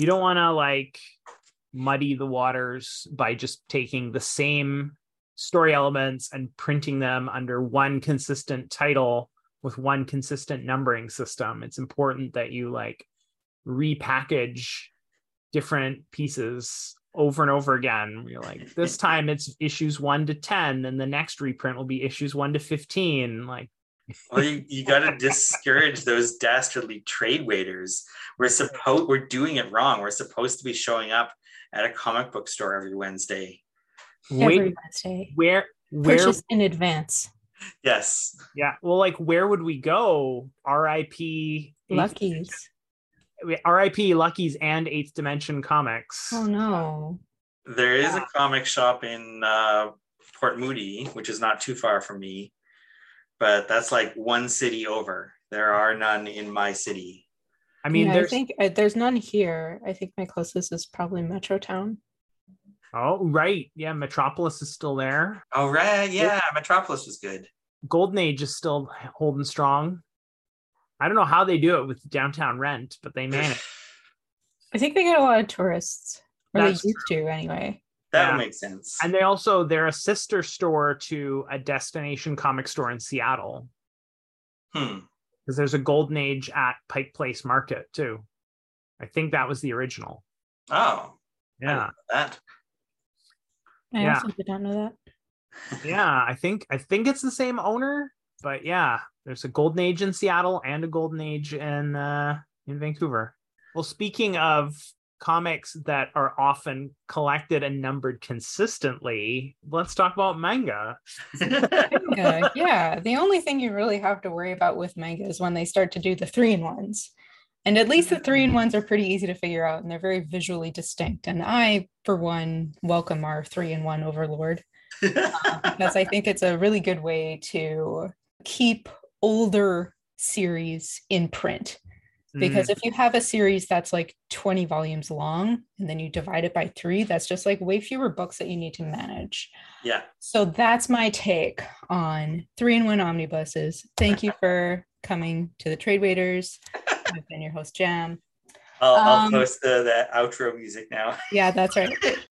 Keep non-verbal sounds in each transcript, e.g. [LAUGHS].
you don't want to like muddy the waters by just taking the same story elements and printing them under one consistent title with one consistent numbering system. It's important that you like repackage different pieces over and over again. You're like, this [LAUGHS] time it's issues one to 10, and the next reprint will be issues one to 15. Like, well, you, you got to discourage those dastardly trade waiters. We're supposed we're doing it wrong. We're supposed to be showing up at a comic book store every Wednesday. Every Wait, Wednesday. Where where purchase in advance. Yes. Yeah. Well, like where would we go? R.I.P. Lucky's. R.I.P. Lucky's and Eighth Dimension Comics. Oh no. There is yeah. a comic shop in uh, Port Moody, which is not too far from me, but that's like one city over. There are none in my city. I mean, yeah, I think uh, there's none here. I think my closest is probably Metrotown. Oh, right. Yeah, Metropolis is still there. Oh, right. Yeah, Metropolis was good. Golden Age is still holding strong. I don't know how they do it with downtown rent, but they [SIGHS] manage. I think they get a lot of tourists, or That's they used true. to anyway. That yeah. makes sense. And they also they're a sister store to a destination comic store in Seattle. Hmm. Because there's a Golden Age at Pike Place Market too. I think that was the original. Oh. Yeah. I that. I yeah. also did not know that. [LAUGHS] yeah, I think I think it's the same owner, but yeah, there's a golden age in Seattle and a golden age in uh, in Vancouver. Well, speaking of comics that are often collected and numbered consistently, let's talk about manga. manga. Yeah, the only thing you really have to worry about with manga is when they start to do the three in ones. And at least the three in ones are pretty easy to figure out and they're very visually distinct. And I, for one, welcome our three in one overlord uh, [LAUGHS] because I think it's a really good way to keep older series in print because mm. if you have a series that's like 20 volumes long and then you divide it by three that's just like way fewer books that you need to manage. Yeah. So that's my take on three in one omnibuses. Thank you for coming to the trade waiters. [LAUGHS] I've been your host jam. I'll, I'll um, post the, the outro music now. Yeah that's right [LAUGHS]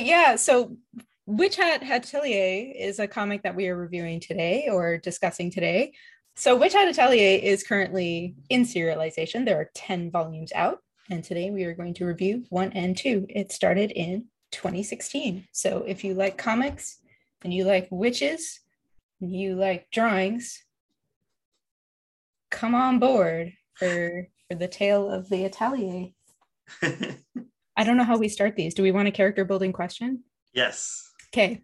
yeah, so Witch Hat Atelier is a comic that we are reviewing today or discussing today. So Witch Hat Atelier is currently in serialization. There are 10 volumes out, and today we are going to review one and two. It started in 2016. So if you like comics and you like witches, and you like drawings, come on board for for the tale of the atelier. [LAUGHS] I don't know how we start these. Do we want a character building question? Yes. Okay.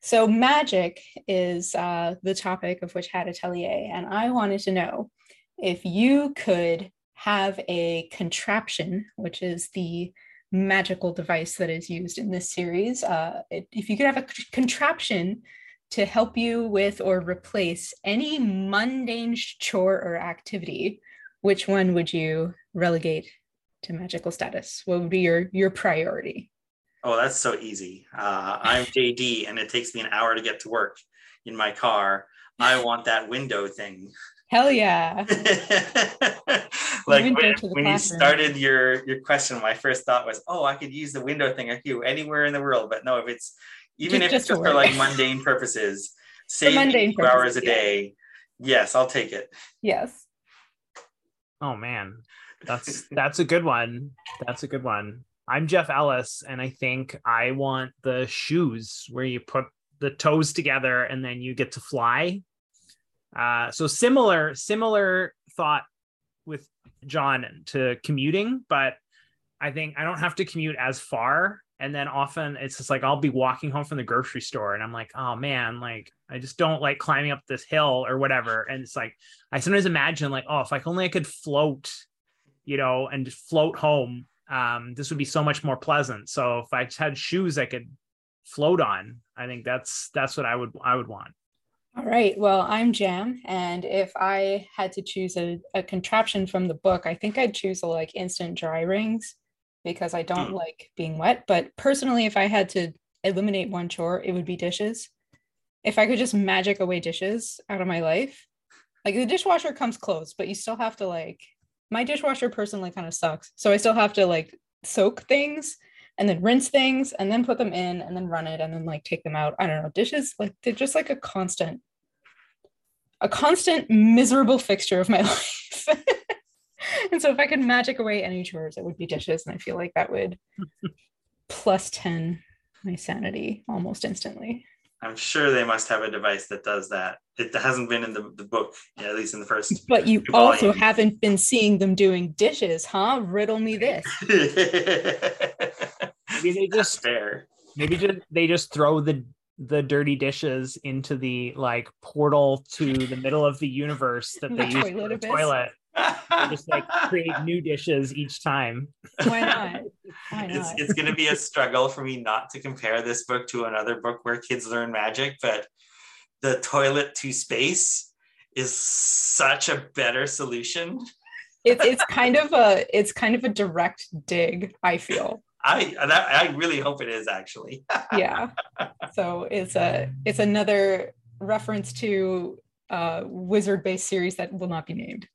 So magic is uh, the topic of Witch Hat Atelier, and I wanted to know if you could have a contraption, which is the magical device that is used in this series. Uh, if you could have a contraption to help you with or replace any mundane chore or activity, which one would you relegate to magical status? What would be your your priority? Oh, that's so easy. Uh, I'm JD, and it takes me an hour to get to work in my car. I [LAUGHS] want that window thing. Hell yeah! [LAUGHS] like when, when you started your your question, my first thought was, oh, I could use the window thing anywhere in the world. But no, if it's even just, if it's just for like mundane purposes, [LAUGHS] save mundane two purposes, hours a day. Yes, I'll take it. Yes. Oh man, that's that's a good one. That's a good one. I'm Jeff Ellis, and I think I want the shoes where you put the toes together and then you get to fly. Uh, so similar, similar thought with John to commuting, but I think I don't have to commute as far. And then often it's just like I'll be walking home from the grocery store and I'm like, oh man, like I just don't like climbing up this hill or whatever. And it's like I sometimes imagine like, oh, if I only I could float you know, and just float home, um, this would be so much more pleasant. So if I had shoes, I could float on. I think that's that's what I would I would want. All right. Well, I'm Jam, and if I had to choose a, a contraption from the book, I think I'd choose a like instant dry rings because I don't mm. like being wet. But personally, if I had to eliminate one chore, it would be dishes. If I could just magic away dishes out of my life, like the dishwasher comes close, but you still have to like my dishwasher personally kind of sucks. So I still have to like soak things and then rinse things and then put them in and then run it and then like take them out. I don't know. Dishes like they're just like a constant a constant miserable fixture of my [LAUGHS] life. and so if I could magic away any chores, it would be dishes. And I feel like that would [LAUGHS] plus 10 my sanity almost instantly. I'm sure they must have a device that does that. It hasn't been in the, the book, yeah, at least in the first. [LAUGHS] But you also volumes. haven't been seeing them doing dishes, huh? Riddle me this. [LAUGHS] maybe they just fair. Maybe just they just throw the the dirty dishes into the like portal to the middle of the universe that they the use for the toilet. Just like create new dishes each time. [LAUGHS] Why not? Why [LAUGHS] not? It's, it's going to be a struggle for me not to compare this book to another book where kids learn magic, but the toilet to space is such a better solution. it's it's kind of a it's kind of a direct dig. I feel. I that, I really hope it is actually. [LAUGHS] yeah. So it's a it's another reference to uh, a wizard based series that will not be named.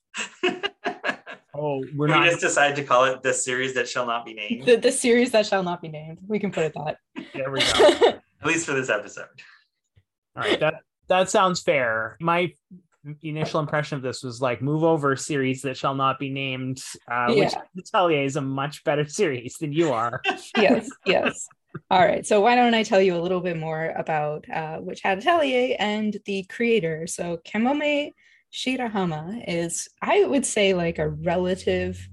[LAUGHS] oh, we're we not. just decided to call it the series that shall not be named. The, the series that shall not be named. We can put it that. There we go. [LAUGHS] At least for this episode. All right. That that sounds fair. My initial impression of this was like move over series that shall not be named uh, yeah. witch atelier is a much better series than you are [LAUGHS] yes yes all right so why don't i tell you a little bit more about uh, witch hat atelier and the creator so kamome shirahama is i would say like a relative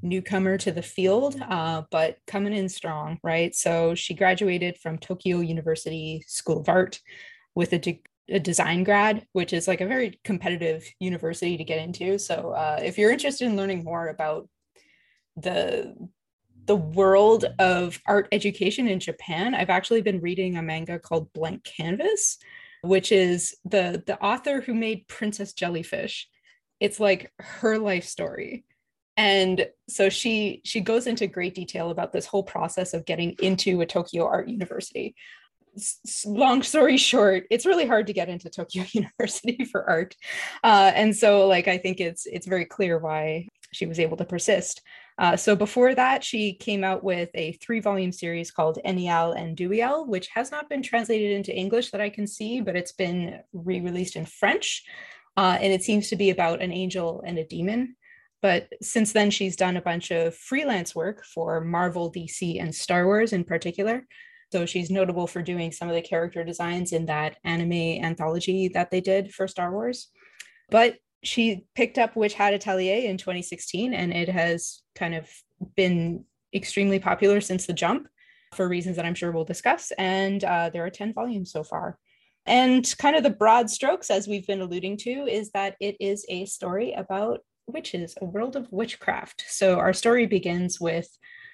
newcomer to the field uh, but coming in strong right so she graduated from tokyo university school of art with a de- a design grad, which is like a very competitive university to get into. So uh, if you're interested in learning more about the the world of art education in Japan, I've actually been reading a manga called Blank Canvas, which is the the author who made Princess Jellyfish. It's like her life story. And so she she goes into great detail about this whole process of getting into a Tokyo Art University long story short it's really hard to get into tokyo [LAUGHS] university for art uh, and so like i think it's it's very clear why she was able to persist uh, so before that she came out with a three volume series called Eniale and Dewiela, which has not been translated into english that i can see but it's been re-released in french. Uh, and it seems to be about an angel and a demon. But since then she's done a bunch of freelance work for marvel dc and star wars in particular. So she's notable for doing some of the character designs in that anime anthology that they did for Star Wars. But she picked up Witch Hat Atelier in 2016, and it has kind of been extremely popular since the jump for reasons that I'm sure we'll discuss. And uh, there are 10 volumes so far. And kind of the broad strokes, as we've been alluding to, is that it is a story about witches, a world of witchcraft. So our story begins with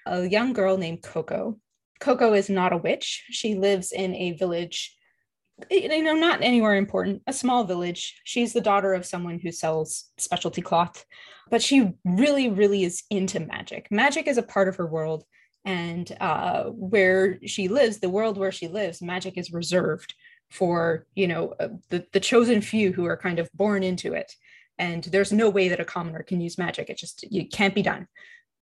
a young girl named Coco Coco is not a witch. She lives in a village, you know, not anywhere important, a small village. She's the daughter of someone who sells specialty cloth, but she really, really is into magic. Magic is a part of her world. And uh, where she lives, the world where she lives, magic is reserved for, you know, uh, the, the chosen few who are kind of born into it. And there's no way that a commoner can use magic. It just, it can't be done.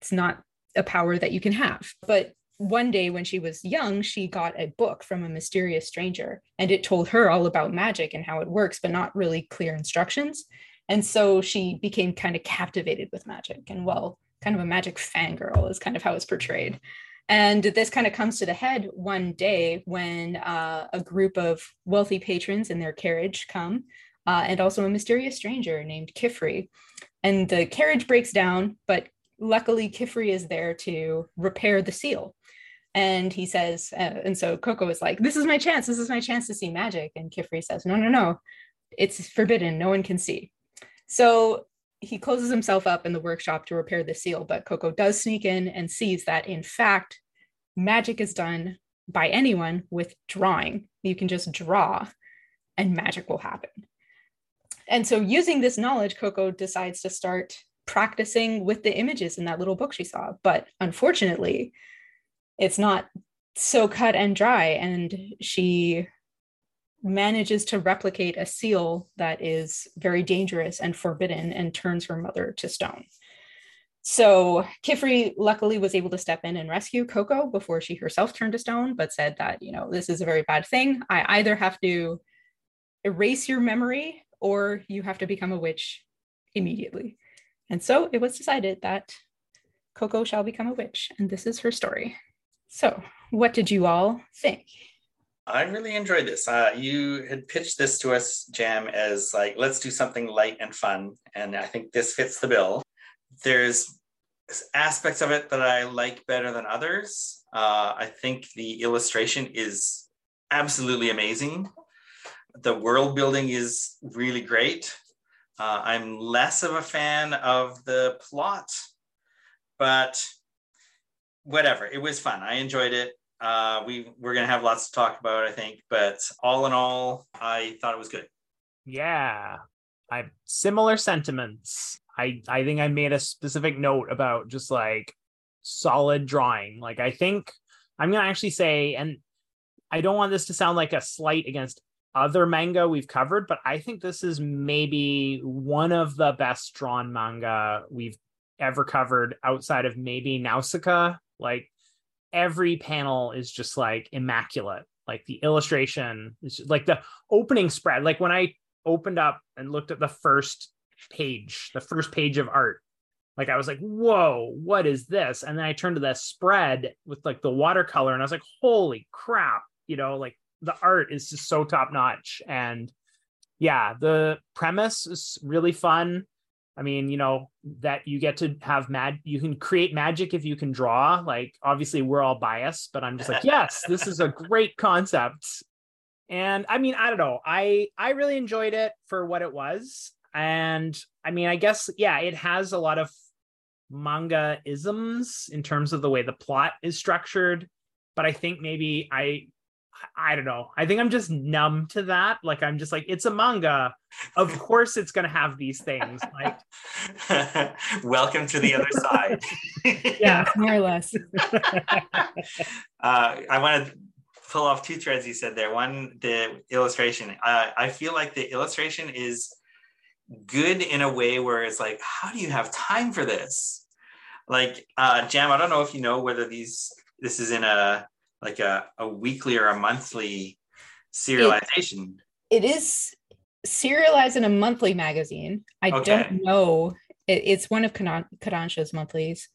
It's not a power that you can have. But one day when she was young, she got a book from a mysterious stranger and it told her all about magic and how it works, but not really clear instructions. And so she became kind of captivated with magic and, well, kind of a magic fangirl is kind of how it's portrayed. And this kind of comes to the head one day when uh, a group of wealthy patrons in their carriage come, uh, and also a mysterious stranger named Qifrey. And the carriage breaks down, but luckily Qifrey is there to repair the seal and he says, uh, and so Coco is like, this is my chance. This is my chance to see magic. And Qifrey says, no, no, no, it's forbidden. No one can see. So he closes himself up in the workshop to repair the seal, but Coco does sneak in and sees that, in fact, magic is done by anyone with drawing. You can just draw and magic will happen. And so, using this knowledge, Coco decides to start practicing with the images in that little book she saw. But unfortunately, it's not so cut and dry. And she manages to replicate a seal that is very dangerous and forbidden and turns her mother to stone. So Qifrey luckily was able to step in and rescue Coco before she herself turned to stone, but said that, you know, this is a very bad thing. I either have to erase your memory or you have to become a witch immediately. And so it was decided that Coco shall become a witch, and this is her story. So, what did you all think? I really enjoyed this. Uh, you had pitched this to us, Jam, as like, let's do something light and fun. And I think this fits the bill. There's aspects of it that I like better than others. Uh, I think the illustration is absolutely amazing. The world building is really great. Uh, I'm less of a fan of the plot, but whatever. It was fun. I enjoyed it. Uh, we we're gonna have lots to talk about, I think. But all in all, I thought it was good. Yeah, I have similar sentiments. I I think I made a specific note about just like solid drawing. Like I think I'm gonna actually say, and I don't want this to sound like a slight against other manga we've covered, but I think this is maybe one of the best drawn manga we've ever covered outside of maybe Nausicaa. Like every panel is just like immaculate. Like the illustration is like the opening spread. Like when I opened up and looked at the first page, the first page of art, like I was like, whoa, what is this? And then I turned to the spread with like the watercolor and I was like, holy crap, you know, like the art is just so top notch. And yeah, the premise is really fun. I mean, you know, that you get to have mad, you can create magic if you can draw. Like, obviously, we're all biased, but I'm just like, yes, this is a [LAUGHS] great concept. And I mean, I don't know. I I really enjoyed it for what it was. And I mean, I guess, yeah, it has a lot of manga isms in terms of the way the plot is structured. But I think maybe I I don't know. I think I'm just numb to that. Like I'm just like it's a manga. Of [LAUGHS] course it's going to have these things. Like [LAUGHS] welcome to the other side. [LAUGHS] yeah, more or less. uh, I want to pull off two threads you said there. One, the illustration. Uh, I feel like the illustration is good in a way where it's like, how do you have time for this? Like uh, Jam, I don't know if you know whether these this is in a like a, a weekly or a monthly serialization? it, it is serialized in a monthly magazine. I okay. don't know. It, it's one of Kodansha's monthlies.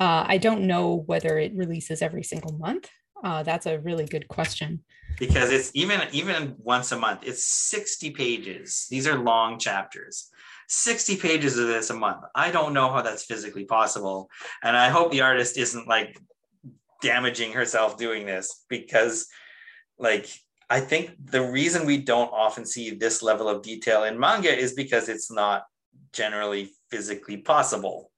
Uh, I don't know whether it releases every single month. Uh, that's a really good question. Because it's even even once a month. It's sixty pages. These are long chapters. 60 pages of this a month. I don't know how that's physically possible. And I hope the artist isn't like damaging herself doing this because like I think the reason we don't often see this level of detail in manga is because it's not generally physically possible.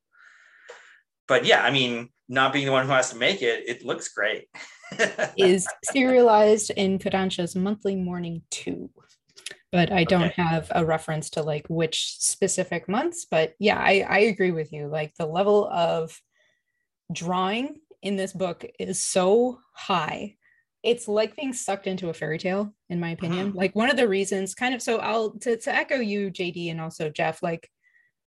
But yeah, I mean, not being the one who has to make it, it looks great. [LAUGHS] is serialized in Kodansha's monthly morning two. But I don't okay. have a reference to like which specific months. But yeah, I, I agree with you. Like the level of drawing in this book is so high. It's like being sucked into a fairy tale, in my opinion. Mm-hmm. Like one of the reasons, kind of, so I'll to, to echo you, JD, and also Jeff, like,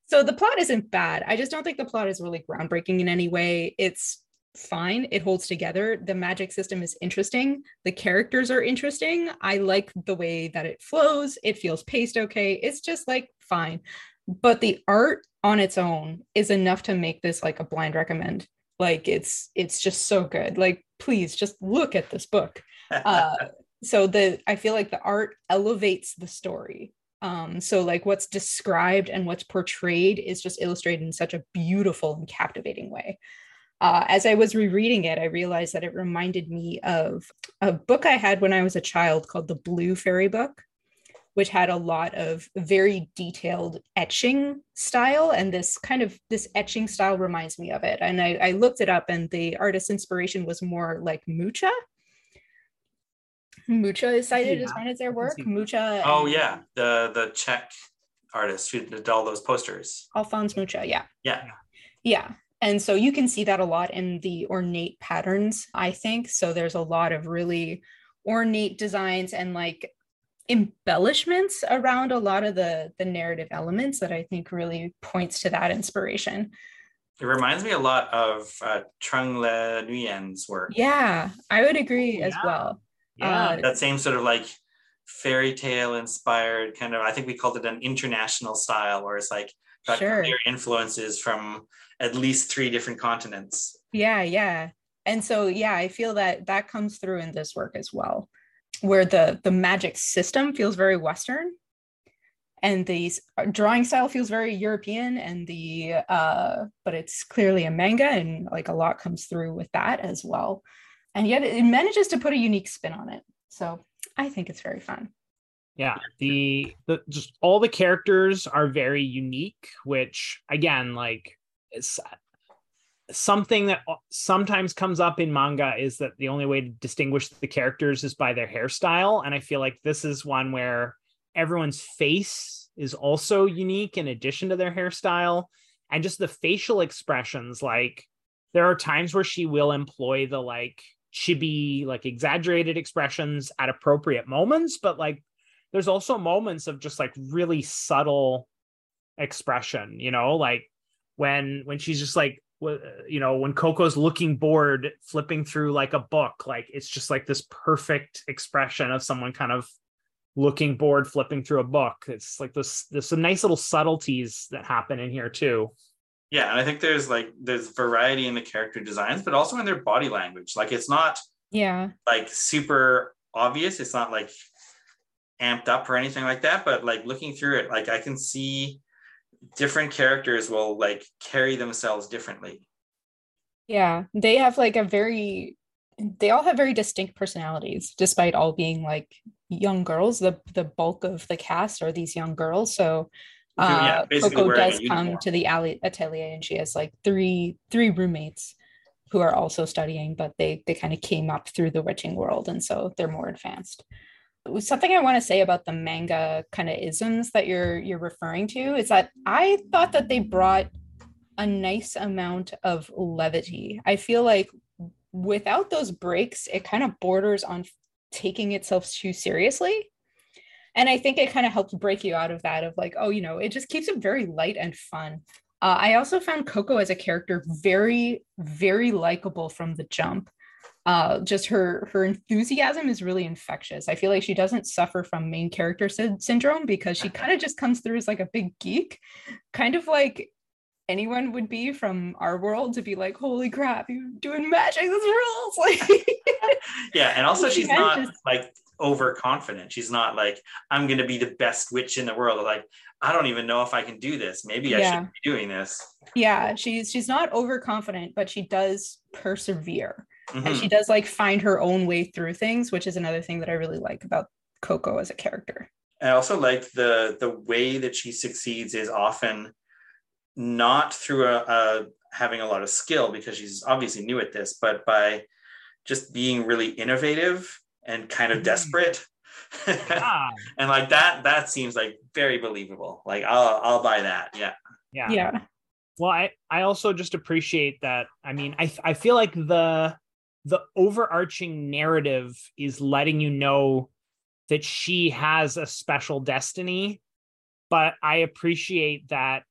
so the plot isn't bad. I just don't think the plot is really groundbreaking in any way. It's fine. It holds together. The magic system is interesting. The characters are interesting. I like the way that it flows. It feels paced okay. It's just like fine. But the art on its own is enough to make this like a blind recommend like it's it's just so good. Like please just look at this book. [LAUGHS] Uh, so the i feel like the art elevates the story. Um so like what's described and what's portrayed is just illustrated in such a beautiful and captivating way. Uh, as I was rereading it, I realized that it reminded me of a book I had when I was a child called The Blue Fairy Book which had a lot of very detailed etching style and this kind of this etching style reminds me of it and I, I looked it up and the artist's inspiration was more like mucha Mucha is cited yeah. as one of their work. Mucha. Oh yeah, the the Czech artist who did all those posters. Alphonse Mucha, yeah. Yeah. Yeah. And so you can see that a lot in the ornate patterns, I think. So there's a lot of really ornate designs and like embellishments around a lot of the the narrative elements that I think really points to that inspiration. It reminds me a lot of uh, Trung Le Nguyen's work. Yeah, I would agree yeah. as well. Yeah, uh, that same sort of like fairy tale inspired kind of. I think we called it an international style, where it's like got sure. clear influences from at least three different continents. Yeah, yeah, and so yeah, I feel that that comes through in this work as well, where the the magic system feels very Western, and the drawing style feels very European and the uh but it's clearly a manga and like a lot comes through with that as well. And yet it manages to put a unique spin on it. So I think it's very fun. Yeah, the the just all the characters are very unique, which again, like something that sometimes comes up in manga is that the only way to distinguish the characters is by their hairstyle. And i feel like this is one where everyone's face is also unique in addition to their hairstyle. And just the facial expressions like there are times where she will employ the like chibi like exaggerated expressions at appropriate moments. But like there's also moments of just like really subtle expression you know like when when she's just like you know when coco's looking bored flipping through like a book like it's just like this perfect expression of someone kind of looking bored flipping through a book. It's like this there's some nice little subtleties that happen in here too. Yeah and i think there's like there's variety in the character designs but also in their body language. Like it's not yeah. like super obvious. It's not like amped up or anything like that but like looking through it like i can see different characters will like carry themselves differently. Yeah they have like a very they all have very distinct personalities despite all being like young girls. The the bulk of the cast are these young girls so uh yeah, coco does come to the alley atelier and she has like three three roommates who are also studying but they they kind of came up through the witching world and so they're more advanced something i want to say about the manga kind of isms that you're you're referring to is that i thought that they brought a nice amount of levity i feel like without those breaks, it kind of borders on taking itself too seriously. And I think it kind of helps break you out of that of like, oh, you know, it just keeps it very light and fun. Uh, I also found Coco as a character very, very likable from the jump. Uh, just her her enthusiasm is really infectious. I feel like she doesn't suffer from main character sy- syndrome because she kind of just comes through as like a big geek, kind of like anyone would be from our world to be like, holy crap, you're doing magic, this rules. [LAUGHS] Like Yeah, and also [LAUGHS] she's not just... like overconfident. She's not like, I'm gonna be the best witch in the world. Like, I don't even know if I can do this. Maybe I should be doing this. Yeah, she's she's not overconfident, but she does persevere. Mm-hmm. And she does like find her own way through things, which is another thing that I really like about Coco as a character. I also like the the way that she succeeds is often not through a, a, having a lot of skill because she's obviously new at this, but by just being really innovative and kind of mm-hmm. desperate. Yeah. [LAUGHS] and like that, that seems like very believable. Like I'll, I'll buy that. Yeah. Yeah. Yeah. Well, I, I also just appreciate that. I mean, I, I feel like the, the overarching narrative is letting you know that she has a special destiny but i appreciate that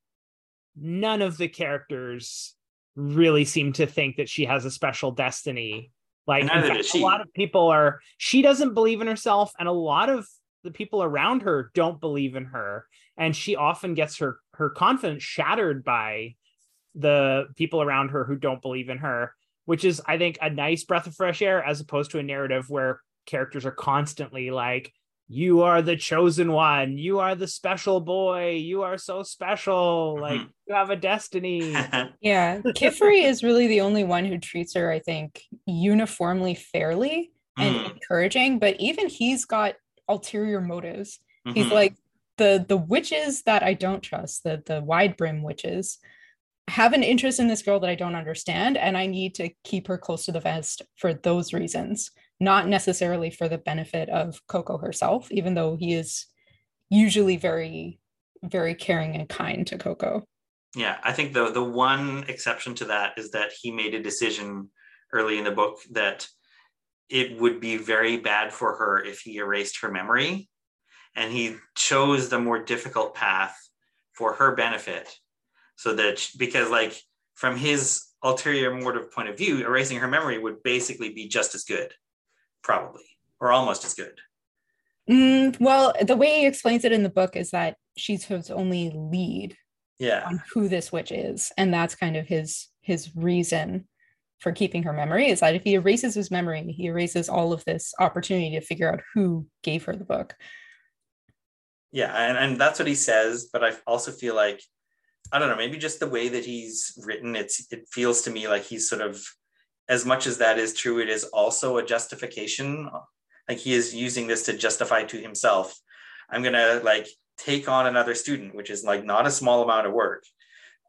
none of the characters really seem to think that she has a special destiny. Like fact, a lot of people are she doesn't believe in herself, and a lot of the people around her don't believe in her. And she often gets her her confidence shattered by the people around her who don't believe in her, which is, I think, a nice breath of fresh air as opposed to a narrative where characters are constantly like, you are the chosen one you are the special boy you are so special like mm-hmm. you have a destiny [LAUGHS] yeah Qifrey is really the only one who treats her i think uniformly fairly and mm. encouraging but even he's got ulterior motives mm-hmm. he's like the the witches that i don't trust the the wide brim witches have an interest in this girl that i don't understand and i need to keep her close to the vest for those reasons not necessarily for the benefit of Coco herself, even though he is usually very, very caring and kind to Coco. Yeah, I think the the one exception to that is that he made a decision early in the book that it would be very bad for her if he erased her memory. And he chose the more difficult path for her benefit. So that, because, like, from his ulterior motive point of view, erasing her memory would basically be just as good, probably, or almost as good. Mm, well, the way he explains it in the book is that she's his only lead yeah. on who this witch is. And that's kind of his his reason for keeping her memory is that if he erases his memory, he erases all of this opportunity to figure out who gave her the book. Yeah, and, and that's what he says, but I also feel like I don't know, maybe just the way that he's written, it's it feels to me like he's sort of as much as that is true, it is also a justification. Like he is using this to justify to himself. I'm gonna like take on another student, which is like not a small amount of work.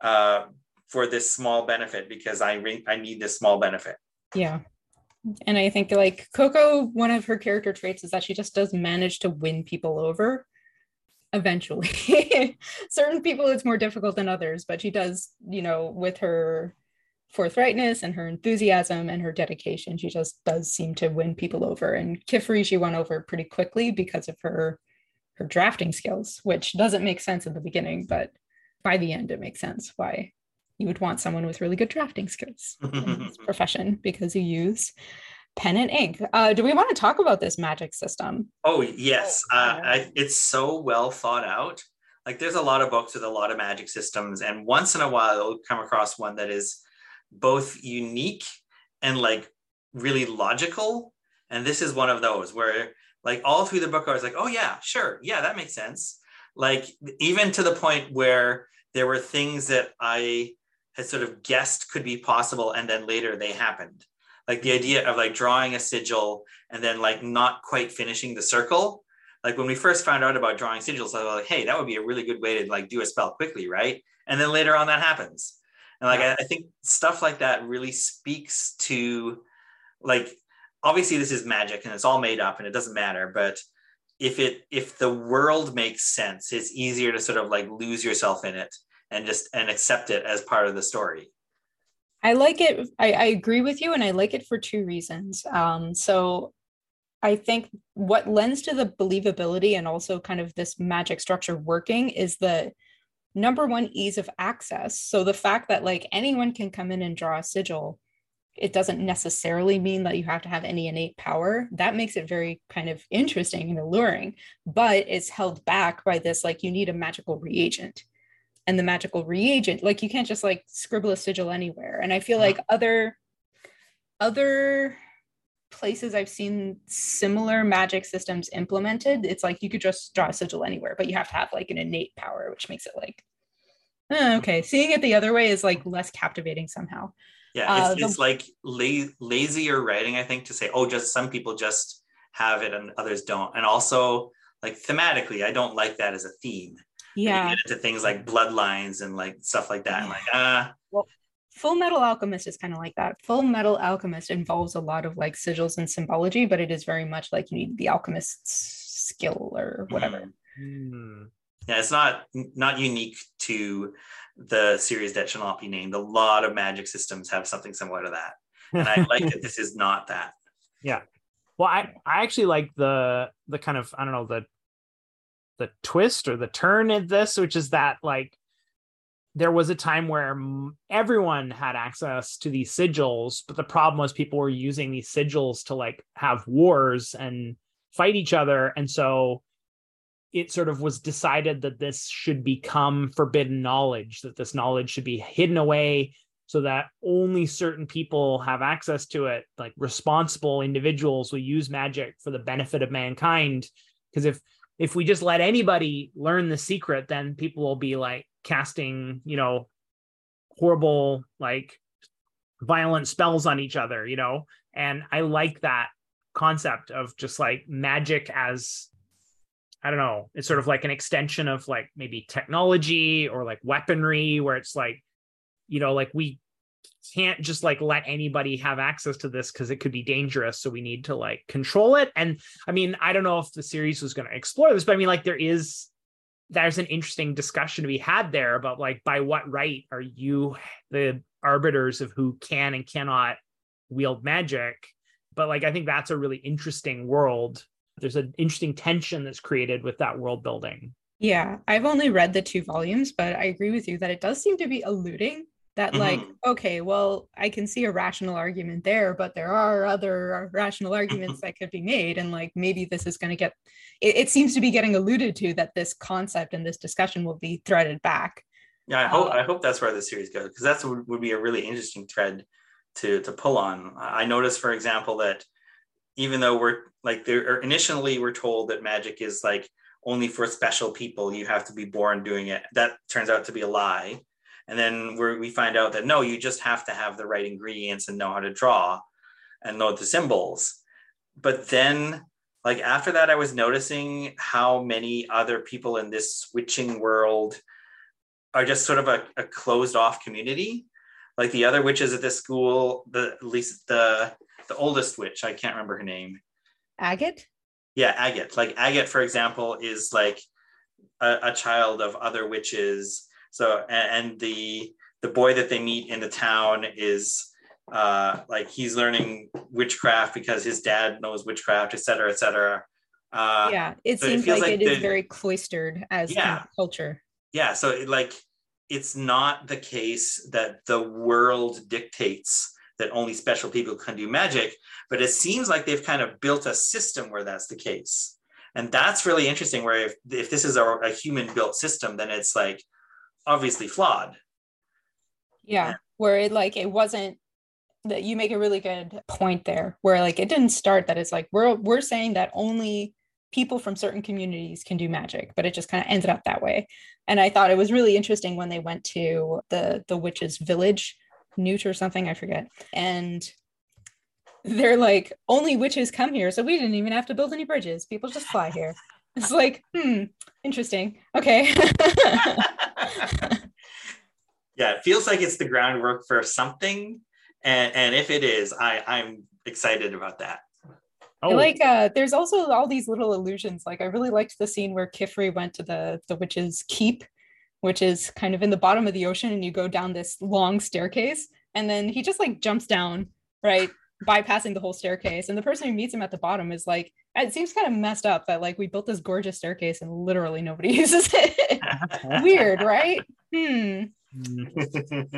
Uh, for this small benefit because I re- I need this small benefit. Yeah. And I think like Coco, one of her character traits is that she just does manage to win people over eventually. [LAUGHS] Certain people it's more difficult than others, but she does, you know, with her forthrightness and her enthusiasm and her dedication, she just does seem to win people over. And Qifrey, she won over pretty quickly because of her her drafting skills, which doesn't make sense in the beginning, but by the end it makes sense why you would want someone with really good drafting skills in this [LAUGHS] profession because you use pen and ink. Uh, do we want to talk about this magic system? Oh yes, oh, uh, I, it's so well thought out. Like there's a lot of books with a lot of magic systems, and once in a while you'll come across one that is both unique and like really logical. And this is one of those where like all through the book I was like, oh yeah, sure, yeah, that makes sense. Like even to the point where there were things that I had sort of guessed could be possible and then later they happened like the idea of like drawing a sigil and then like not quite finishing the circle. Like when we first found out about drawing sigils i was like hey that would be a really good way to like do a spell quickly right? And then later on that happens. And like yeah. I, I think stuff like that really speaks to like obviously this is magic and it's all made up and it doesn't matter but if it if the world makes sense it's easier to sort of like lose yourself in it and just and accept it as part of the story i like it i, I agree with you and i like it for two reasons. Um, so i think what lends to the believability and also kind of this magic structure working is the number one ease of access. So the fact that like anyone can come in and draw a sigil it doesn't necessarily mean that you have to have any innate power. That makes it very kind of interesting and alluring but it's held back by this like you need a magical reagent and the magical reagent like you can't just like scribble a sigil anywhere. And i feel like other other places i've seen similar magic systems implemented it's like you could just draw a sigil anywhere but you have to have like an innate power which makes it like oh, okay seeing it the other way is like less captivating somehow. Yeah it's, uh, it's like la- lazier writing i think to say oh just some people just have it and others don't. And also like thematically i don't like that as a theme yeah get into things like bloodlines and like stuff like that. And like, ah. Uh, well, Full Metal Alchemist is kind of like that. Full Metal Alchemist involves a lot of like sigils and symbology, but it is very much like you need the alchemist's skill or whatever. Mm. Yeah, it's not not unique to the series that shall not be named. A lot of magic systems have something similar to that, and I like that [LAUGHS] this is not that. Yeah, well, I I actually like the the kind of I don't know the the twist or the turn in this, which is that like there was a time where mm, everyone had access to these sigils, but the problem was people were using these sigils to like have wars and fight each other, and so it sort of was decided that this should become forbidden knowledge, that this knowledge should be hidden away so that only certain people have access to it. Like responsible individuals will use magic for the benefit of mankind. Because if if we just let anybody learn the secret, then people will be like casting, you know, horrible, like violent spells on each other, you know? And I like that concept of just like magic as I don't know, it's sort of like an extension of like maybe technology or like weaponry where it's like, you know, like we can't just like let anybody have access to this because it could be dangerous so we need to like control it. And i mean i don't know if the series was going to explore this but i mean like there is there's an interesting discussion to be had there about like by what right are you the arbiters of who can and cannot wield magic? But like i think that's a really interesting world. There's an interesting tension that's created with that world building. Yeah i've only read the two volumes but i agree with you that it does seem to be alluding that mm-hmm. like okay well i can see a rational argument there but there are other rational arguments that could be made and like maybe this is going to get it, it, seems to be getting alluded to that this concept and this discussion will be threaded back. Yeah i hope uh, i hope that's where the series goes because that's would, would be a really interesting thread to to pull on. I noticed for example that even though we're like there initially we're told that magic is like only for special people you have to be born doing it that turns out to be a lie and then we find out that no you just have to have the right ingredients and know how to draw and know the symbols. But then like after that i was noticing how many other people in this switching world are just sort of a, a closed off community. Like the other witches at this school the at least the the oldest witch i can't remember her name. Agate? Yeah agate. Like agate for example is like a, a child of other witches so and, and the the boy that they meet in the town is uh, like he's learning witchcraft because his dad knows witchcraft, et cetera, et cetera. Uh, yeah, it so seems it like, like, it the, is very cloistered as yeah, culture. Yeah, so it, like it's not the case that the world dictates that only special people can do magic, but it seems like they've kind of built a system where that's the case. And that's really interesting. Where if, if this is a, a human built system, then it's like, obviously flawed. Yeah, where it like it wasn't that you make a really good point there where like it didn't start that it's like we're we're saying that only people from certain communities can do magic but it just kind of ended up that way. And i thought it was really interesting when they went to the the witches village newt or something i forget and they're like only witches come here so we didn't even have to build any bridges. People just fly here it's like hmm interesting okay [LAUGHS] yeah, it feels like it's the groundwork for something. And, and if it is, I, I'm excited about that. Oh. like uh there's also all these little illusions. Like I really liked the scene where Qifrey went to the the witch's keep, which is kind of in the bottom of the ocean, and you go down this long staircase, and then he just like jumps down, right? Bypassing the whole staircase. And the person who meets him at the bottom is like, it seems kind of messed up that like we built this gorgeous staircase and literally nobody [LAUGHS] uses it. [LAUGHS] Weird, right? Hmm. [LAUGHS]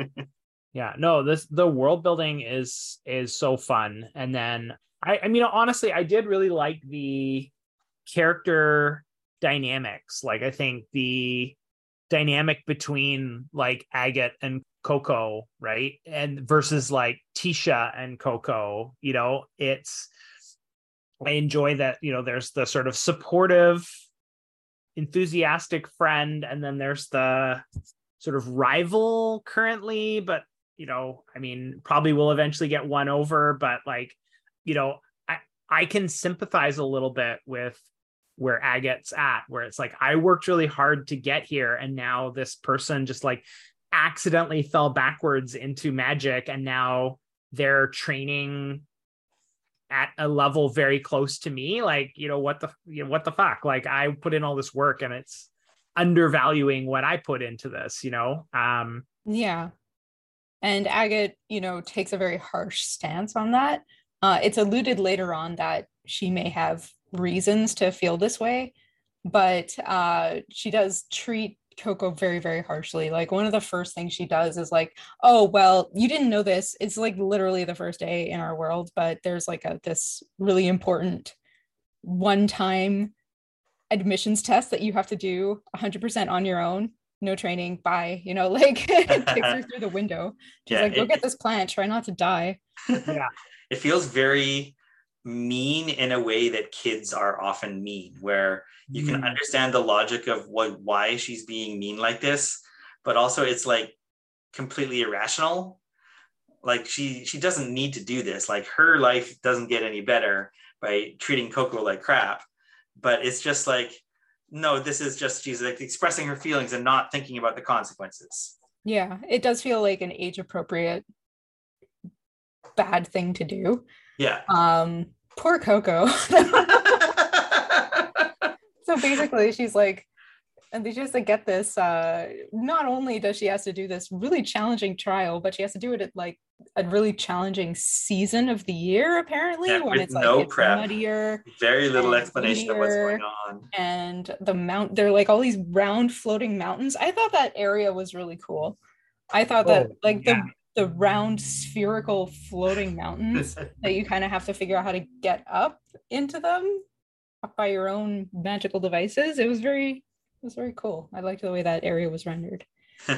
yeah, no, this the world building is is so fun. And then I I mean honestly, I did really like the character dynamics. Like I think the dynamic between like Agate and Coco, right? And versus like Tisha and Coco, you know, it's I enjoy that, you know, there's the sort of supportive, enthusiastic friend, and then there's the sort of rival currently, but you know, I mean, probably will eventually get one over, but like, you know, I I can sympathize a little bit with where Agate's at, where it's like I worked really hard to get here, and now this person just like accidentally fell backwards into magic and now they're training at a level very close to me like you know what the you know what the fuck? Like i put in all this work and it's undervaluing what i put into this you know? Um yeah. And agate you know takes a very harsh stance on that. Uh it's alluded later on that she may have reasons to feel this way but uh she does treat Coco very, very harshly. Like one of the first things she does is like, oh, well, you didn't know this. It's like literally the first day in our world, but there's like a this really important one-time admissions test that you have to do 100% on your own no training bye you know [LAUGHS] like takes her [LAUGHS] through the window she's yeah, like go it, get this plant try not to die [LAUGHS] yeah it feels very mean in a way that kids are often mean where you can mm. understand the logic of what why she's being mean like this but also it's like completely irrational like she she doesn't need to do this like her life doesn't get any better by treating coco like crap but it's just like no this is just she's like expressing her feelings and not thinking about the consequences yeah it does feel like an age appropriate bad thing to do. Yeah. Um, poor Coco. [LAUGHS] so basically, she's like, and they just like get this uh not only does she has to do this really challenging trial but she has to do it at like a really challenging season of the year apparently yeah, when it's like no it's prep muddier very little explanation of what's going on and the mount they're like all these round floating mountains i thought that area was really cool i thought oh, that like yeah. the the round spherical floating mountains [LAUGHS] that you kind of have to figure out how to get up into them by your own magical devices it was very it was very cool. I liked the way that area was rendered. [LAUGHS] yeah,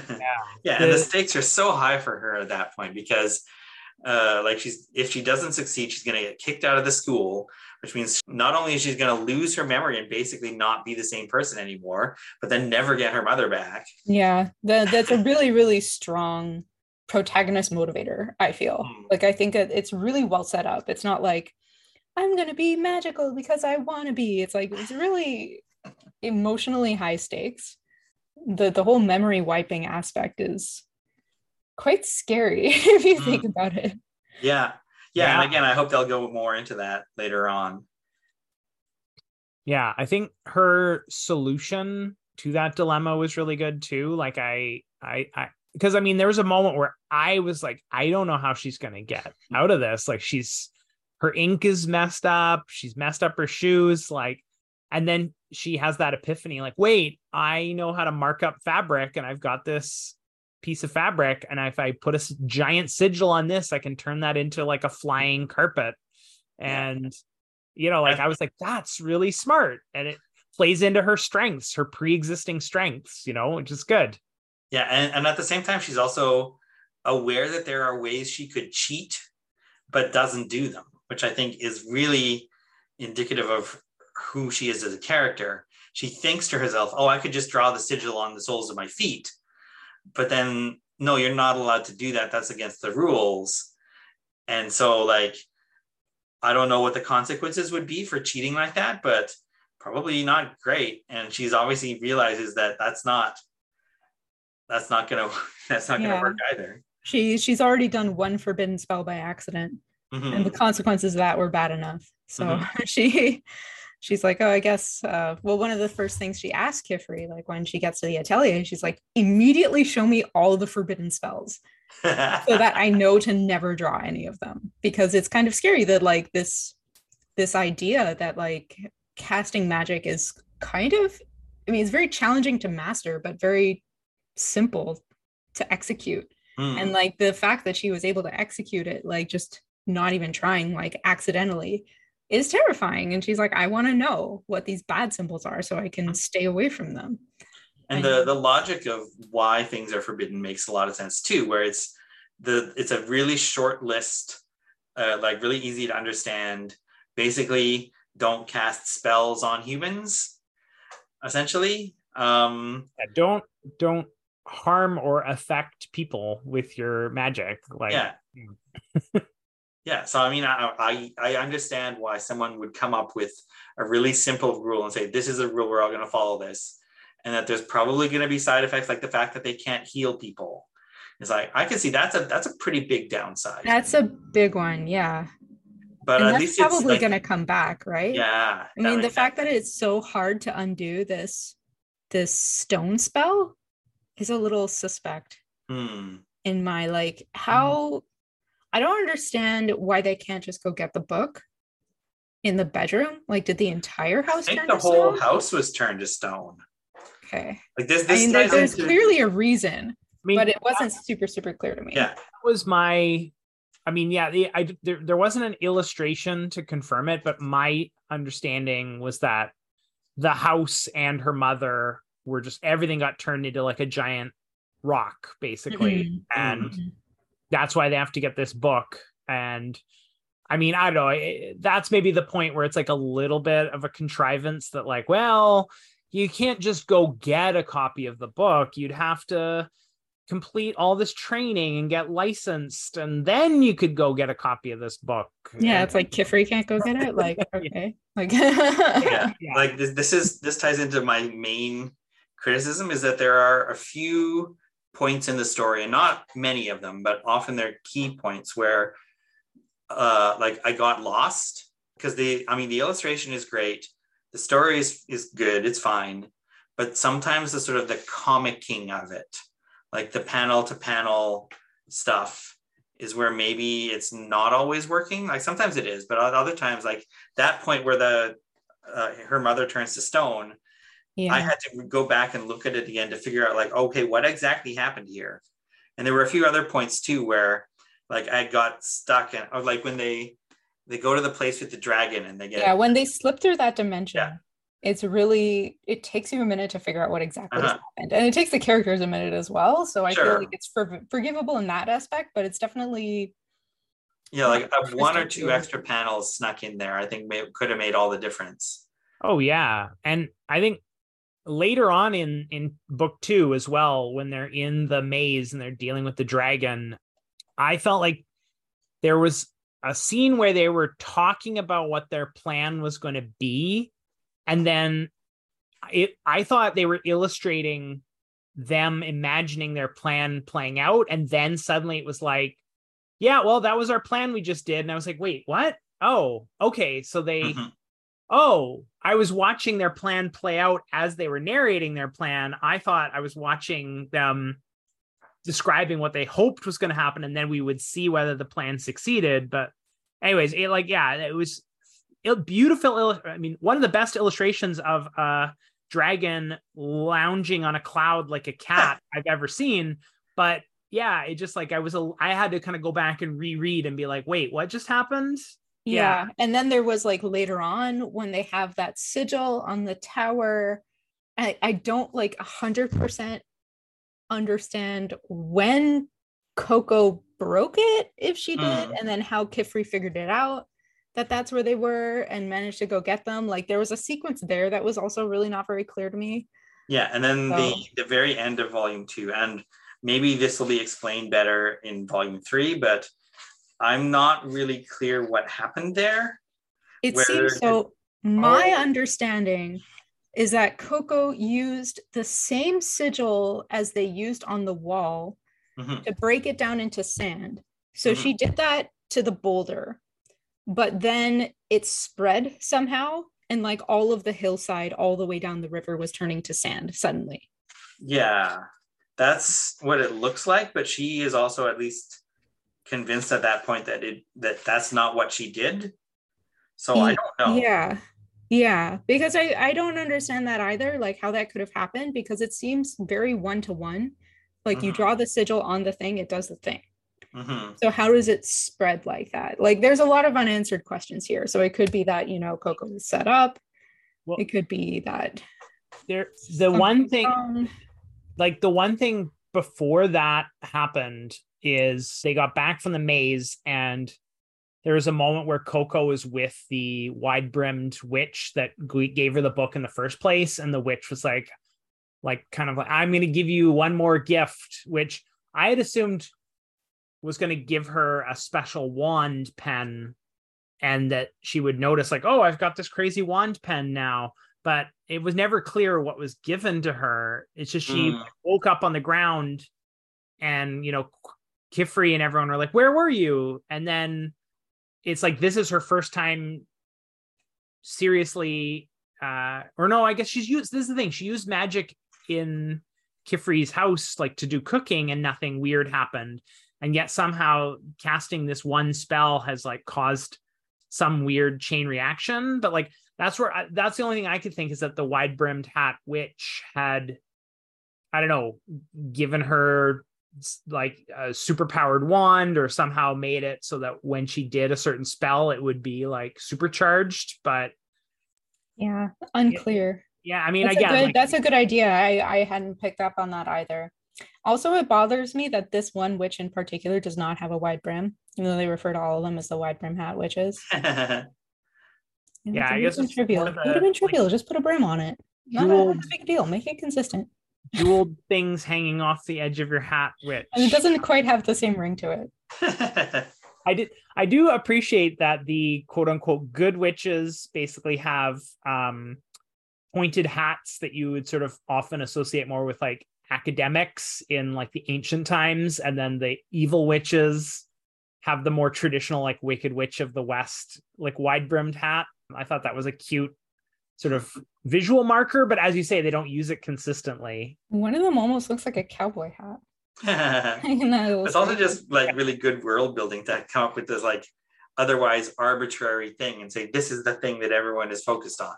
yeah, and the stakes are so high for her at that point because, uh, like she's if she doesn't succeed, she's going to get kicked out of the school, which means not only is she going to lose her memory and basically not be the same person anymore, but then never get her mother back. Yeah, the, that's a really really strong protagonist motivator. I feel mm. like I think it's really well set up. It's not like I'm going to be magical because I want to be. It's like it's really emotionally high stakes. The the whole memory wiping aspect is quite scary [LAUGHS] if you mm. think about it. Yeah. yeah. Yeah. And again, I hope they'll go more into that later on. Yeah, I think her solution to that dilemma was really good too. Like I I I because I mean there was a moment where I was like, I don't know how she's gonna get out of this. Like she's her ink is messed up, she's messed up her shoes, like and then she has that epiphany like wait i know how to mark up fabric and i've got this piece of fabric and if i put a giant sigil on this i can turn that into like a flying carpet. And you know like i was like that's really smart. And it plays into her strengths her pre-existing strengths you know which is good yeah and, and at the same time she's also aware that there are ways she could cheat but doesn't do them which i think is really indicative of who she is as a character. She thinks to herself, oh, I could just draw the sigil on the soles of my feet. But then, no, you're not allowed to do that. That's against the rules. And so, like, I don't know what the consequences would be for cheating like that, but probably not great. And she's obviously realizes that that's not that's not gonna [LAUGHS] that's not gonna work either. She she's already done one forbidden spell by accident, mm-hmm. and the consequences of that were bad enough. So mm-hmm. [LAUGHS] she she's like, oh, I guess. Uh, well, one of the first things she asks Qifrey, like when she gets to the atelier, she's like, immediately show me all the forbidden spells, so that I know to never draw any of them, because it's kind of scary that like this this idea that like casting magic is kind of, I mean, it's very challenging to master, but very simple to execute. Mm. And like the fact that she was able to execute it, like just not even trying, like accidentally, is terrifying. And she's like, I want to know what these bad symbols are so I can stay away from them. And the the logic of why things are forbidden makes a lot of sense too, where it's the it's a really short list, uh, like really easy to understand. Basically, don't cast spells on humans, essentially. Um, yeah, don't don't harm or affect people with your magic. Like yeah. [LAUGHS] Yeah, so I mean, I, I, I understand why someone would come up with a really simple rule and say this is a rule we're all going to follow this, and that there's probably going to be side effects like the fact that they can't heal people. It's like I can see that's a that's a pretty big downside. That's a big one, yeah. But and at least probably like, going to come back, right? Yeah. I mean, the fact sense. that it's so hard to undo this this stone spell is a little suspect. Hmm. In my like, how I don't understand why they can't just go get the book in the bedroom. Like, did the entire house? I think the whole stone? house was turned to stone. Okay. Like this. this I mean, there's into... clearly a reason, I mean, but it wasn't super super clear to me. Yeah, that was my. I mean, yeah, the, I there, there wasn't an illustration to confirm it, but my understanding was that the house and her mother were just everything got turned into like a giant rock, basically, mm-hmm. and. Mm-hmm. that's why they have to get this book. And i mean i don't know that's maybe the point where it's like a little bit of a contrivance that like well you can't just go get a copy of the book. You'd have to complete all this training and get licensed and then you could go get a copy of this book. Yeah it's like Qifrey can't go get it? Like [LAUGHS] okay. Like [LAUGHS] yeah. yeah. Like this, this is this ties into my main criticism is that there are a few points in the story, and not many of them, but often they're key points where uh, like I got lost because the I mean the illustration is great, the story is is good, it's fine, but sometimes the sort of the comicking of it, like the panel to panel stuff, is where maybe it's not always working. Like sometimes it is, but other times, like that point where the uh, her mother turns to stone, yeah. I had to go back and look at it again to figure out like, okay, what exactly happened here? And there were a few other points too where like I got stuck and or like when they they go to the place with the dragon and they get yeah when they slip through that dimension yeah. it's really it takes you a minute to figure out what exactly uh-huh. happened and it takes the characters a minute as well so i sure. feel like it's for, forgivable in that aspect but it's definitely yeah like one or two extra panels snuck in there i think may, could have made all the difference oh yeah and i think later on in in book two as well when they're in the maze and they're dealing with the dragon I felt like there was a scene where they were talking about what their plan was going to be. And then it I thought they were illustrating them imagining their plan playing out. And then suddenly it was like yeah well that was our plan we just did. And I was like wait what? Oh okay. So they mm-hmm. Oh I was watching their plan play out as they were narrating their plan. I thought I was watching them describing what they hoped was going to happen and then we would see whether the plan succeeded. But anyways it like yeah it was it, beautiful i mean one of the best illustrations of a dragon lounging on a cloud like a cat [LAUGHS] i've ever seen. But yeah it just like i was a i had to kind of go back and reread and be like wait what just happened yeah. yeah and then there was like later on when they have that sigil on the tower I, I don't like 100% understand when Coco broke it, if she did, mm. and then how Qifrey figured it out that that's where they were and managed to go get them. Like there was a sequence there that was also really not very clear to me. Yeah, and then so. the the very end of volume two, and maybe this will be explained better in volume three, but I'm not really clear what happened there. It seems so. My oh. understanding is that Coco used the same sigil as they used on the wall mm-hmm. to break it down into sand. So mm-hmm. she did that to the boulder, but then it spread somehow, and like all of the hillside, all the way down the river, was turning to sand suddenly. Yeah, that's what it looks like. But she is also at least convinced at that point that it that that's not what she did. So I don't know. Yeah. Yeah, because I I don't understand that either, like how that could have happened because it seems very one to one. Like mm-hmm. you draw the sigil on the thing, it does the thing. Mm-hmm. So how does it spread like that? Like there's a lot of unanswered questions here. So it could be that you know Coco was set up. Well, it could be that there the one thing, wrong. like the one thing before that happened is they got back from the maze and there was a moment where Coco was with the wide brimmed witch that gave her the book in the first place, and the witch was like, like kind of like, I'm going to give you one more gift, which I had assumed was going to give her a special wand pen, and that she would notice like, oh, I've got this crazy wand pen now. But it was never clear what was given to her. It's just she mm. woke up on the ground, and you know, Qifrey and everyone were like, "Where were you?" And then it's like this is her first time seriously uh or no i guess she's used this is the thing she used magic in Qifrey's house like to do cooking and nothing weird happened and yet somehow casting this one spell has like caused some weird chain reaction but like that's where I, that's the only thing i could think is that the wide brimmed hat witch had i don't know given her like a super powered wand or somehow made it so that when she did a certain spell it would be like supercharged but yeah. Unclear. Yeah i mean that's again a good, like, that's a good idea. I i hadn't picked up on that either. Also it bothers me that this one witch in particular does not have a wide brim even though they refer to all of them as the wide brim hat witches. [LAUGHS] Yeah i guess it's trivial. it would have been trivial like, just put a brim on it. Not a big deal. Make it consistent jeweled things hanging off the edge of your hat, which and it doesn't quite have the same ring to it. [LAUGHS] I did I do appreciate that the quote unquote good witches basically have um pointed hats that you would sort of often associate more with like academics in like the ancient times and then the evil witches have the more traditional like Wicked Witch of the West like wide brimmed hat. I thought that was a cute sort of visual marker, but as you say, they don't use it consistently. One of them almost looks like a cowboy hat. [LAUGHS] [LAUGHS] it's also just like really good world building to come up with this like otherwise arbitrary thing and say this is the thing that everyone is focused on.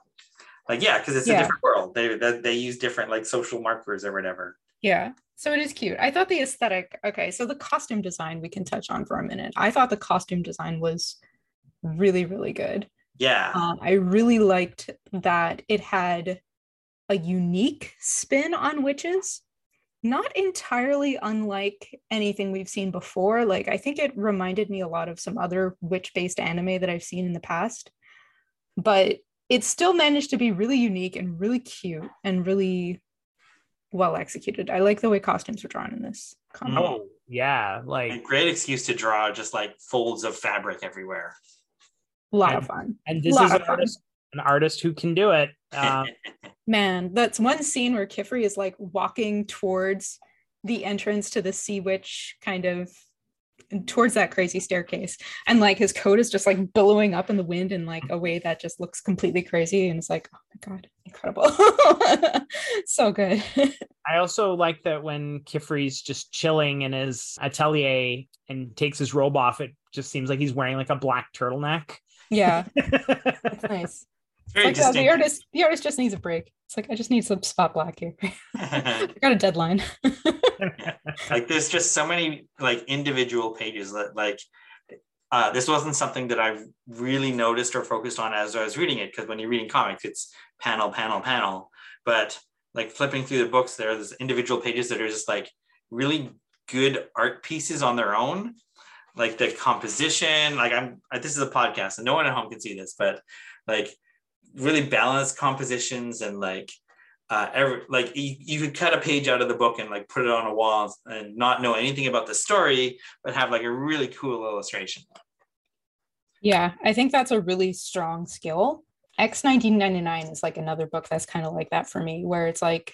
Like yeah, because it's yeah. a different world. They, they they use different like social markers or whatever. Yeah. So it is cute. I thought the aesthetic, okay, so the costume design we can touch on for a minute. I thought the costume design was really, really good. Yeah. Uh, I really liked that it had a unique spin on witches not entirely unlike anything we've seen before. Like, I think it reminded me a lot of some other witch based anime that I've seen in the past, but it still managed to be really unique and really cute and really well executed. I like the way costumes were drawn in this comic. Oh, yeah. Like, a great excuse to draw just like folds of fabric everywhere. A lot and, of fun. And this is an artist, an artist who can do it. Um, [LAUGHS] Man, that's one scene where Qifrey is like walking towards the entrance to the sea witch kind of towards that crazy staircase. And like his coat is just like billowing up in the wind in like a way that just looks completely crazy. And it's like oh my god incredible. [LAUGHS] So good. [LAUGHS] I also like that when Qifrey's just chilling in his atelier and takes his robe off it just seems like he's wearing like a black turtleneck yeah [LAUGHS] it's nice very like, uh, the artist, the artist just needs a break. It's like I just need some spot black here. [LAUGHS] I got a deadline. [LAUGHS] like there's just so many like individual pages that like uh, this wasn't something that I really noticed or focused on as I was reading it because when you're reading comics, it's panel, panel, panel. But like flipping through the books, there, there's individual pages that are just like really good art pieces on their own. Like the composition, like I'm. This is a podcast, and no one at home can see this, but like really balanced compositions and like uh, every, like you, you could cut a page out of the book and like put it on a wall and not know anything about the story, but have like a really cool illustration. Yeah, I think that's a really strong skill. X 1999 is like another book that's kind of like that for me, where it's like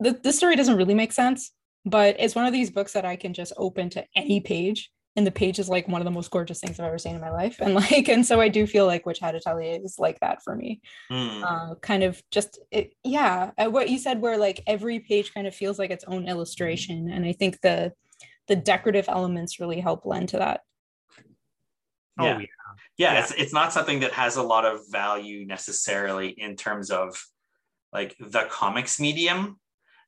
the, the story doesn't really make sense, but it's one of these books that I can just open to any page and the page is like one of the most gorgeous things I've ever seen in my life. And [LAUGHS] like, and so I do feel like Witch Hat Atelier is like that for me. Mm. Uh, kind of just, it, yeah, uh, what you said, where like every page kind of feels like its own illustration. And I think the, the decorative elements really help lend to that. Oh, yeah. yeah. Yeah, It's, it's not something that has a lot of value necessarily in terms of like the comics medium,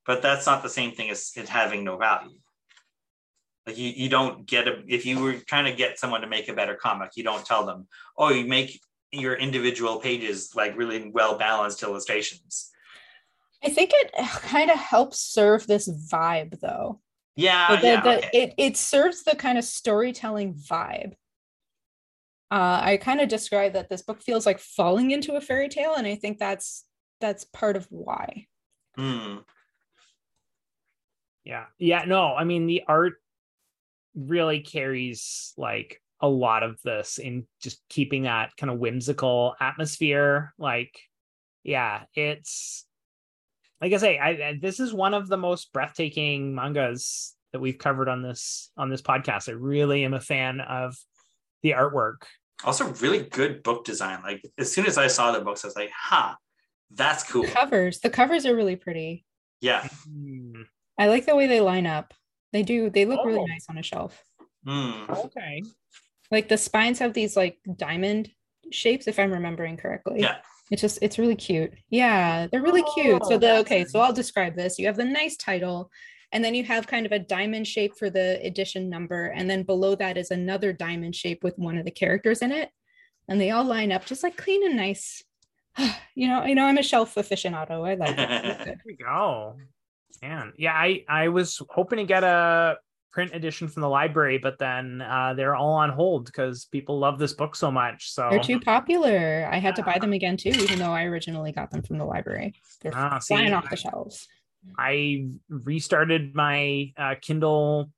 but that's not the same thing as it having no value like you, you don't get a if you were trying to get someone to make a better comic you don't tell them oh you make your individual pages like really well balanced illustrations. I think it kind of helps serve this vibe though. Yeah, the, yeah the, okay. it, it serves the kind of storytelling vibe. Uh, i kind of describe that this book feels like falling into a fairy tale and i think that's that's part of why. Mm. yeah. Yeah no i mean the art really carries like a lot of this in just keeping that kind of whimsical atmosphere like yeah it's like i say I, I, this is one of the most breathtaking mangas that we've covered on this on this podcast. I really am a fan of the artwork. Also really good book design. Like as soon as i saw the books i was like huh that's cool. The covers the covers are really pretty. Yeah. Mm. i like the way they line up they do. They look oh. really nice on a shelf. Mm. Okay. Like the spines have these like diamond shapes, if I'm remembering correctly. Yeah. It's just it's really cute. Yeah, they're really oh, cute. So the okay, so I'll describe this. You have the nice title, and then you have kind of a diamond shape for the edition number, and then below that is another diamond shape with one of the characters in it, and they all line up just like clean and nice. [SIGHS] you know, you know, I'm a shelf aficionado. I like it. [LAUGHS] there we go. Man, yeah, I I was hoping to get a print edition from the library, but then uh, they're all on hold because people love this book so much. So they're too popular. I had to buy them again too, even though I originally got them from the library. They're ah, flying see, off the shelves. I restarted my uh, Kindle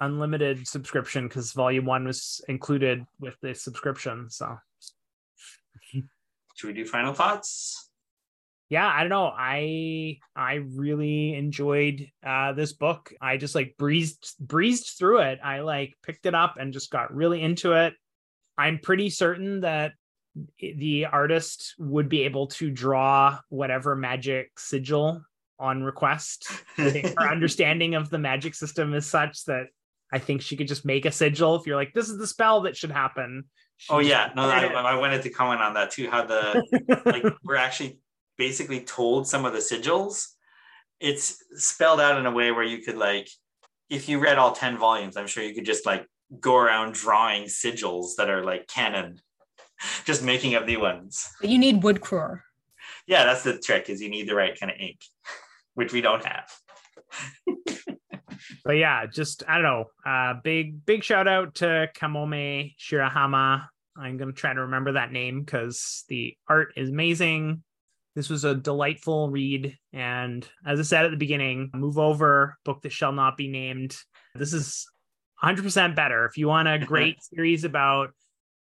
unlimited subscription because volume one was included with the subscription. So [LAUGHS] should we do final thoughts? Yeah, I don't know. I I really enjoyed uh, this book. I just like breezed breezed through it. I like picked it up and just got really into it. I'm pretty certain that the artist would be able to draw whatever magic sigil on request. her [LAUGHS] understanding of the magic system is such that I think she could just make a sigil if you're like, this is the spell that should happen. She oh yeah, no, [LAUGHS] I, I, wanted to comment on that too. How the like [LAUGHS] we're actually basically told some of the sigils. It's spelled out in a way where you could like, if you read all ten volumes, I'm sure you could just like go around drawing sigils that are like canon, [LAUGHS] just making up new ones. But you need wood craw. Yeah, that's the trick. Is you need the right kind of ink, [LAUGHS] which we don't have. [LAUGHS] but yeah, just I don't know. Uh, big big shout out to Kamome Shirahama. I'm gonna try to remember that name because the art is amazing. This was a delightful read, and as I said at the beginning, move over book that shall not be named. This is 100% better. If you want a [LAUGHS] great series about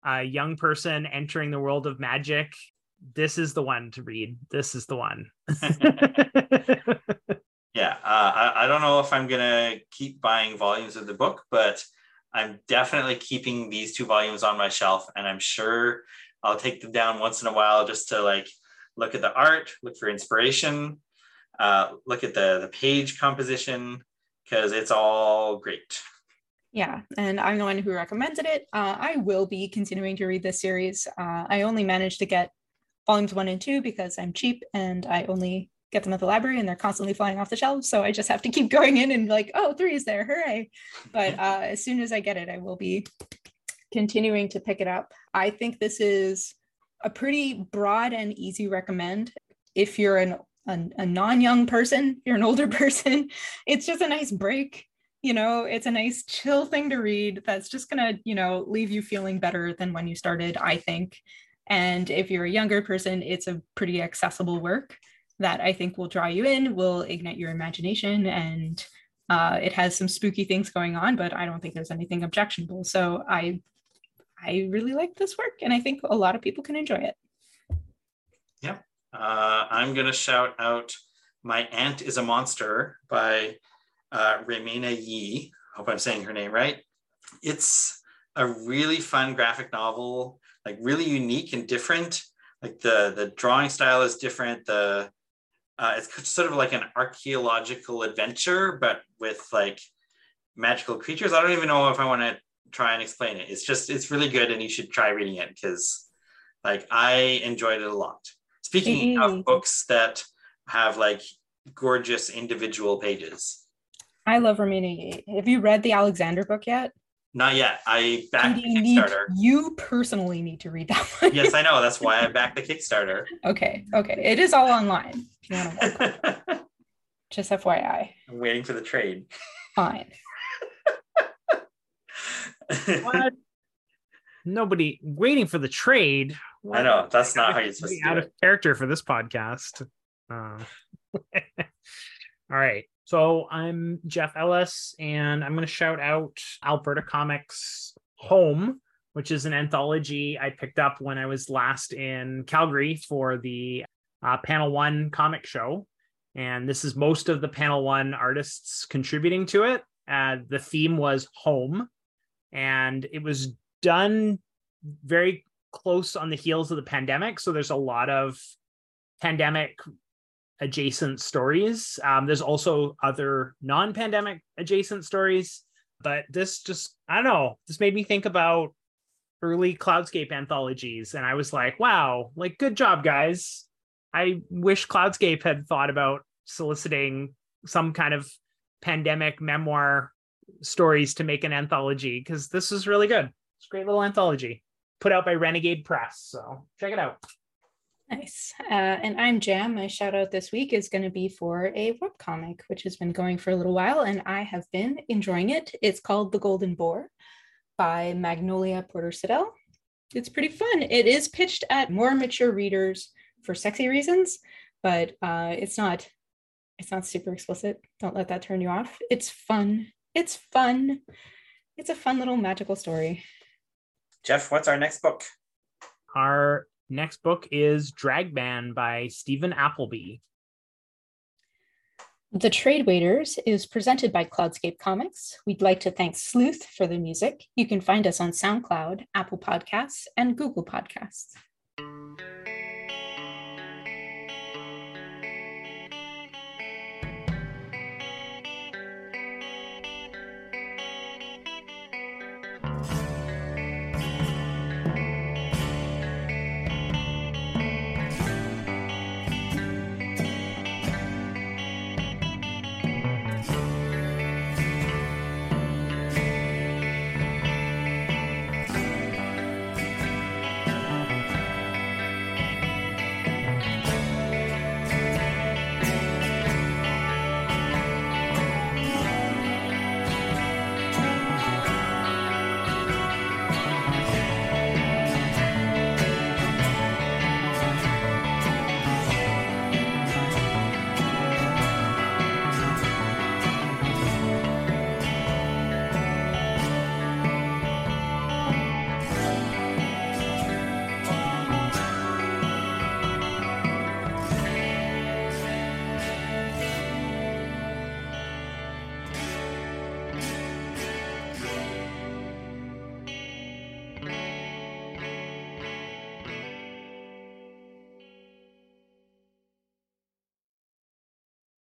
a young person entering the world of magic, this is the one to read. This is the one. [LAUGHS] yeah, uh, I, I don't know if I'm gonna keep buying volumes of the book, but I'm definitely keeping these two volumes on my shelf, and I'm sure I'll take them down once in a while just to like look at the art, look for inspiration, uh, look at the the page composition because it's all great. Yeah, and I'm the one who recommended it. Uh, I will be continuing to read this series. Uh, I only managed to get volumes one and two because I'm cheap and I only get them at the library and they're constantly flying off the shelves. So I just have to [LAUGHS] keep going in and like, oh, three is there, hooray. But uh, as soon as I get it, I will be continuing to pick it up. I think this is a pretty broad and easy recommend. If you're an, a, a non-young person, you're an older [LAUGHS] person, it's just a nice break. You know, it's a nice chill thing to read that's just gonna, you know, leave you feeling better than when you started, I think. And if you're a younger person, it's a pretty accessible work that I think will draw you in, will ignite your imagination, and uh, it has some spooky things going on, but I don't think there's anything objectionable. So I, I really like this work, and I think a lot of people can enjoy it. Yeah, uh, I'm gonna shout out "My Aunt Is a Monster" by uh, Yee. Hope I'm saying her name right. It's a really fun graphic novel, like really unique and different. Like the the drawing style is different. The uh, it's sort of like an archaeological adventure, but with like magical creatures. I don't even know if I want to try and explain it. It's just it's really good, and you should try reading it because like I enjoyed it a lot. Speaking mm-hmm. of books that have like gorgeous individual pages. I love Reimena Have you read the Alexander book yet? Not yet. I backed the Kickstarter. Need, you personally need to read that [LAUGHS] one. yes, I know. That's why I backed the Kickstarter. okay. Okay. It is all online. [LAUGHS] Just FYI. I'm waiting for the trade. Fine. What? Nobody waiting for the trade. What? I know. That's not how you're supposed to. Be out of character for this podcast. Uh, [LAUGHS] all right. So I'm Jeff Ellis, and I'm going to shout out Alberta Comics Home, which is an anthology I picked up when I was last in Calgary for the uh, Panel One comic show. And this is most of the Panel One artists contributing to it. Uh, the theme was home, and it was done very close on the heels of the pandemic. So there's a lot of pandemic adjacent stories. Um, there's also other non pandemic adjacent stories, but this just, I don't know, this made me think about early Cloudscape anthologies. And I was like, wow, like, good job, guys. I wish Cloudscape had thought about soliciting some kind of pandemic memoir stories to make an anthology because this is really good. It's a great little anthology put out by Renegade Press. So check it out. Nice. Uh, and I'm Jam. My shout out this week is going to be for a webcomic, which has been going for a little while, and I have been enjoying it. It's called The Golden Boar by Magnolia Porter Siddell. It's pretty fun. It is pitched at more mature readers for sexy reasons, but uh, it's not. It's not super explicit. Don't let that turn you off. It's fun. It's fun. It's a fun little magical story. Jeff, what's our next book? Our Next book is Dragman by Steven Appleby. The Trade Waiters is presented by Cloudscape Comics. We'd like to thank Sleuth for the music. You can find us on SoundCloud, Apple Podcasts, and Google Podcasts.